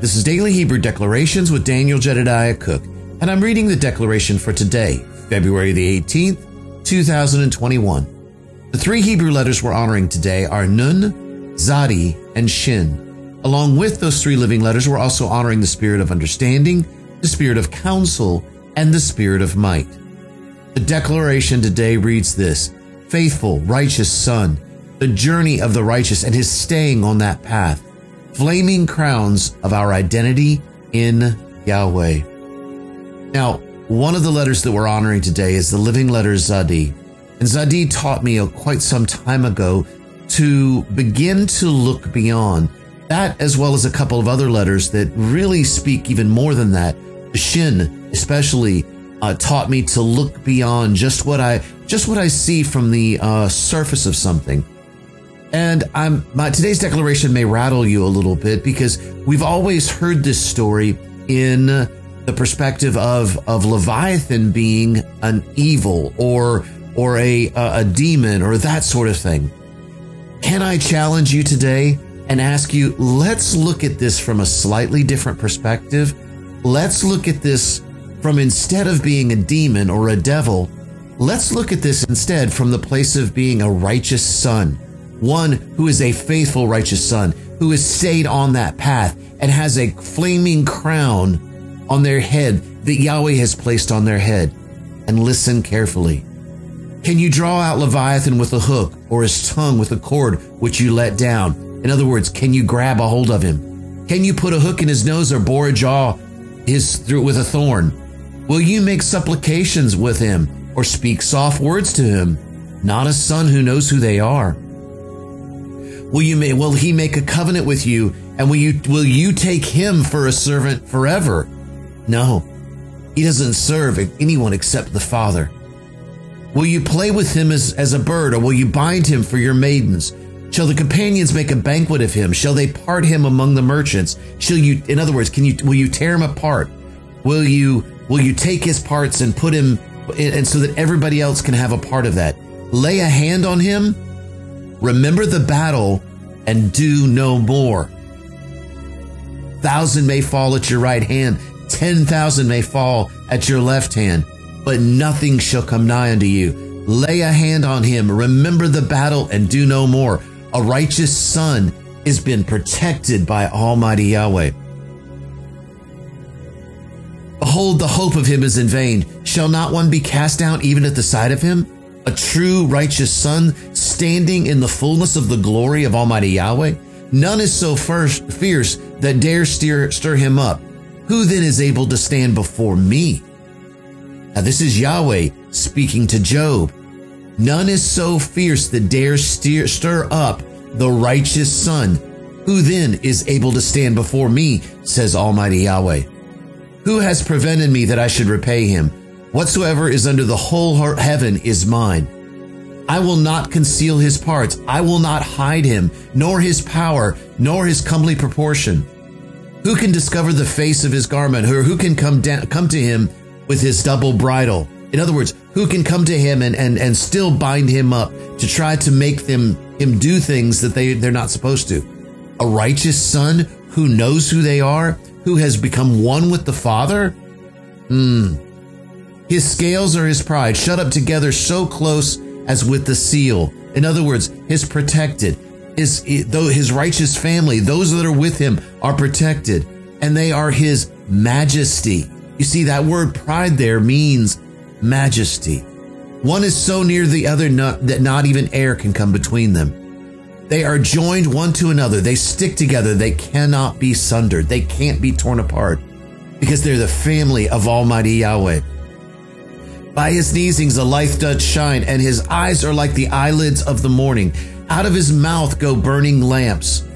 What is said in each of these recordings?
This is Daily Hebrew Declarations with Daniel Jedediah Cook, and I'm reading the declaration for today, February the 18th, 2021. The three Hebrew letters we're honoring today are Nun, Zadi, and Shin. Along with those three living letters, we're also honoring the spirit of understanding, the spirit of counsel, and the spirit of might. The declaration today reads this Faithful, righteous Son, the journey of the righteous and his staying on that path flaming crowns of our identity in Yahweh. Now, one of the letters that we're honoring today is the living letter Zadi. And Zadi taught me quite some time ago to begin to look beyond that, as well as a couple of other letters that really speak even more than that. Shin, especially, uh, taught me to look beyond just what I just what I see from the uh, surface of something. And I'm my today's declaration may rattle you a little bit because we've always heard this story in the perspective of of Leviathan being an evil or or a a, a demon or that sort of thing. Can I challenge you today and ask you let's look at this from a slightly different perspective. Let's look at this from instead of being a demon or a devil, let's look at this instead from the place of being a righteous son one who is a faithful righteous son, who has stayed on that path and has a flaming crown on their head that Yahweh has placed on their head. And listen carefully. Can you draw out Leviathan with a hook or his tongue with a cord which you let down? In other words, can you grab a hold of him? Can you put a hook in his nose or bore a jaw his through with a thorn? Will you make supplications with him or speak soft words to him? Not a son who knows who they are. Will you will he make a covenant with you and will you will you take him for a servant forever? No. He doesn't serve anyone except the Father. Will you play with him as, as a bird, or will you bind him for your maidens? Shall the companions make a banquet of him? Shall they part him among the merchants? Shall you, in other words, can you, will you tear him apart? Will you, will you take his parts and put him, and so that everybody else can have a part of that? Lay a hand on him Remember the battle and do no more. Thousand may fall at your right hand, ten thousand may fall at your left hand, but nothing shall come nigh unto you. Lay a hand on him, remember the battle and do no more. A righteous son has been protected by Almighty Yahweh. Behold, the hope of him is in vain. Shall not one be cast down even at the sight of him? a true righteous son standing in the fullness of the glory of Almighty Yahweh? None is so first, fierce that dare steer, stir him up. Who then is able to stand before me? Now, this is Yahweh speaking to Job. None is so fierce that dare steer, stir up the righteous son. Who then is able to stand before me? says Almighty Yahweh. Who has prevented me that I should repay him? Whatsoever is under the whole heaven is mine. I will not conceal his parts. I will not hide him, nor his power, nor his comely proportion. Who can discover the face of his garment? Or who can come down, come to him with his double bridle? In other words, who can come to him and, and, and still bind him up to try to make them him do things that they, they're not supposed to? A righteous son who knows who they are, who has become one with the Father? Hmm. His scales are his pride, shut up together so close as with the seal. In other words, his protected. His, his righteous family, those that are with him are protected and they are his majesty. You see, that word pride there means majesty. One is so near the other not, that not even air can come between them. They are joined one to another. They stick together. They cannot be sundered. They can't be torn apart because they're the family of Almighty Yahweh. By his sneezings a light doth shine, and his eyes are like the eyelids of the morning. Out of his mouth go burning lamps,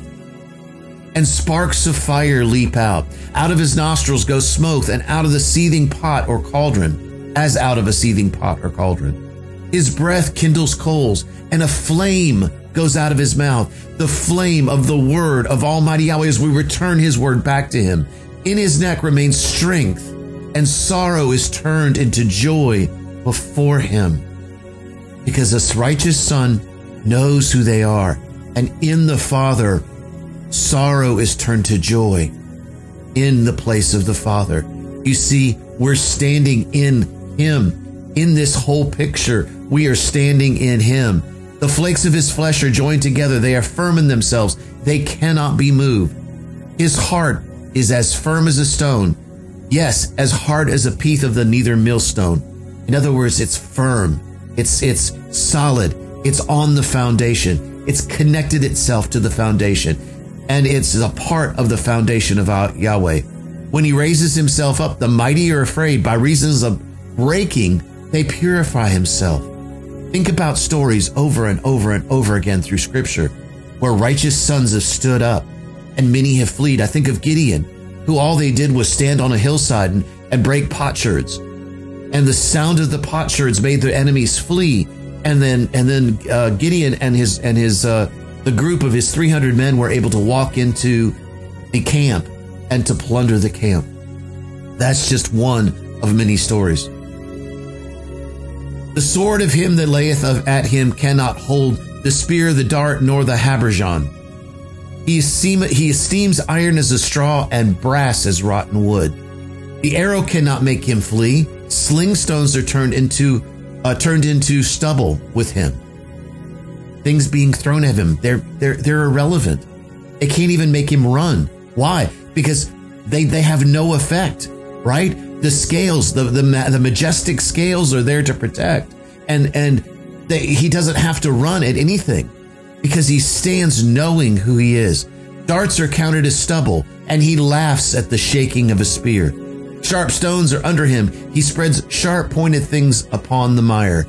and sparks of fire leap out. Out of his nostrils go smoke, and out of the seething pot or cauldron, as out of a seething pot or cauldron. His breath kindles coals, and a flame goes out of his mouth, the flame of the word of Almighty Yahweh as we return his word back to him. In his neck remains strength and sorrow is turned into joy before him. Because this righteous son knows who they are, and in the Father, sorrow is turned to joy. in the place of the Father. You see, we're standing in Him. In this whole picture, we are standing in Him. The flakes of His flesh are joined together. They are firm in themselves. They cannot be moved. His heart is as firm as a stone. Yes, as hard as a piece of the neither millstone. In other words, it's firm. It's, it's solid. It's on the foundation. It's connected itself to the foundation. And it's a part of the foundation of Yahweh. When he raises himself up, the mighty are afraid by reasons of breaking, they purify himself. Think about stories over and over and over again through scripture where righteous sons have stood up and many have fled. I think of Gideon, who all they did was stand on a hillside and, and break potsherds. And the sound of the potsherds made their enemies flee. And then, and then uh, Gideon and his and his uh, the group of his 300 men were able to walk into a camp and to plunder the camp. That's just one of many stories. The sword of him that layeth at him cannot hold the spear, the dart, nor the habergeon. He, esteem, he esteems iron as a straw and brass as rotten wood. The arrow cannot make him flee. Sling stones are turned into uh, turned into stubble with him. Things being thrown at him, they're they're they're irrelevant. It can't even make him run. Why? Because they they have no effect, right? The scales, the the, the majestic scales are there to protect, and and they, he doesn't have to run at anything because he stands knowing who he is. Darts are counted as stubble, and he laughs at the shaking of a spear. Sharp stones are under him. He spreads sharp pointed things upon the mire.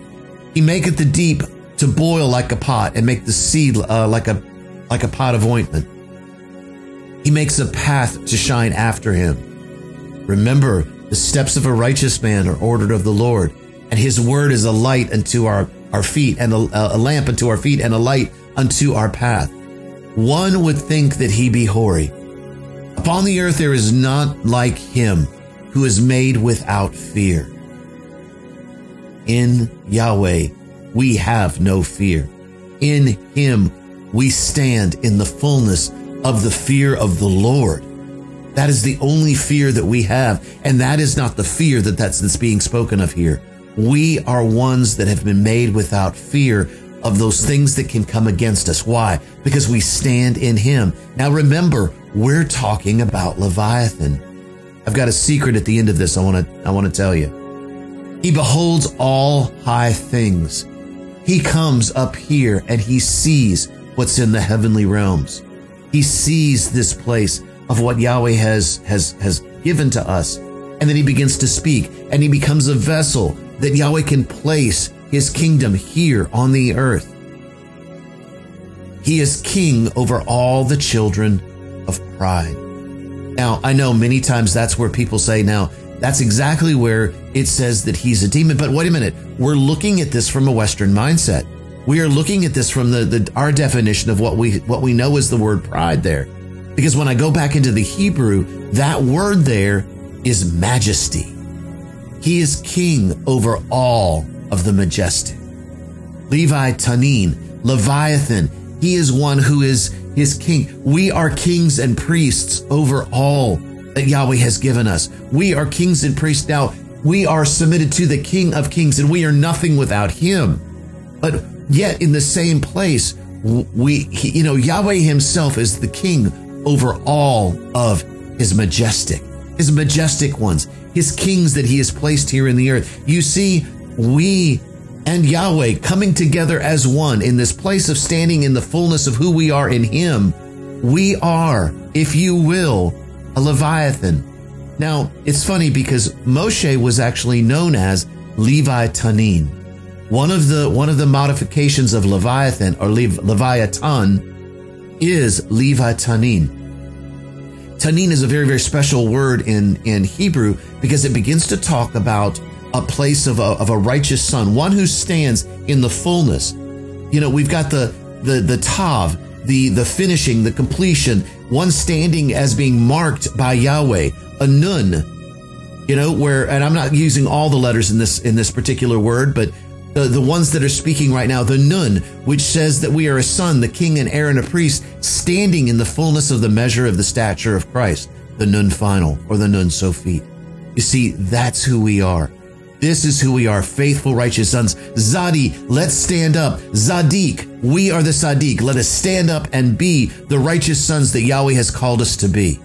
He maketh the deep to boil like a pot, and make the sea uh, like a like a pot of ointment. He makes a path to shine after him. Remember, the steps of a righteous man are ordered of the Lord, and his word is a light unto our, our feet, and a, a lamp unto our feet, and a light unto our path. One would think that he be hoary. Upon the earth there is not like him who is made without fear. In Yahweh we have no fear. In him we stand in the fullness of the fear of the Lord. That is the only fear that we have. And that is not the fear that that's, that's being spoken of here. We are ones that have been made without fear of those things that can come against us. Why? Because we stand in Him. Now remember, we're talking about Leviathan. I've got a secret at the end of this I want to I want to tell you. He beholds all high things. He comes up here and he sees what's in the heavenly realms. He sees this place of what Yahweh has has has given to us. And then he begins to speak and he becomes a vessel that Yahweh can place his kingdom here on the earth. He is king over all the children of pride. Now, I know many times that's where people say, now, that's exactly where it says that he's a demon. But wait a minute. We're looking at this from a Western mindset. We are looking at this from the, the our definition of what we what we know is the word pride there. Because when I go back into the Hebrew, that word there is majesty. He is king over all of the majestic. Levi Tanin, Leviathan, he is one who is his king. We are kings and priests over all that Yahweh has given us. We are kings and priests now. We are submitted to the King of Kings and we are nothing without him. But yet in the same place, we, you know, Yahweh himself is the king over all of his majestic, his majestic ones, his kings that he has placed here in the earth. You see, we and Yahweh coming together as one in this place of standing in the fullness of who we are in Him, we are, if you will, a Leviathan. Now, it's funny because Moshe was actually known as Levi Tanin. One of the one of the modifications of Leviathan or Lev, Leviathan is Levi Tanin. Tanin is a very very special word in in Hebrew because it begins to talk about a place of a, of a righteous son, one who stands in the fullness. You know, we've got the the the tav, the the finishing, the completion, one standing as being marked by Yahweh, a nun. You know, where and I'm not using all the letters in this in this particular word, but the, the ones that are speaking right now, the nun, which says that we are a son, the king and heir and a priest, standing in the fullness of the measure of the stature of Christ. the Nun Final, or the Nun Sofit. You see, that's who we are. This is who we are, faithful, righteous sons. Zadi, let's stand up. Zadik, we are the Sadiq. Let us stand up and be the righteous sons that Yahweh has called us to be.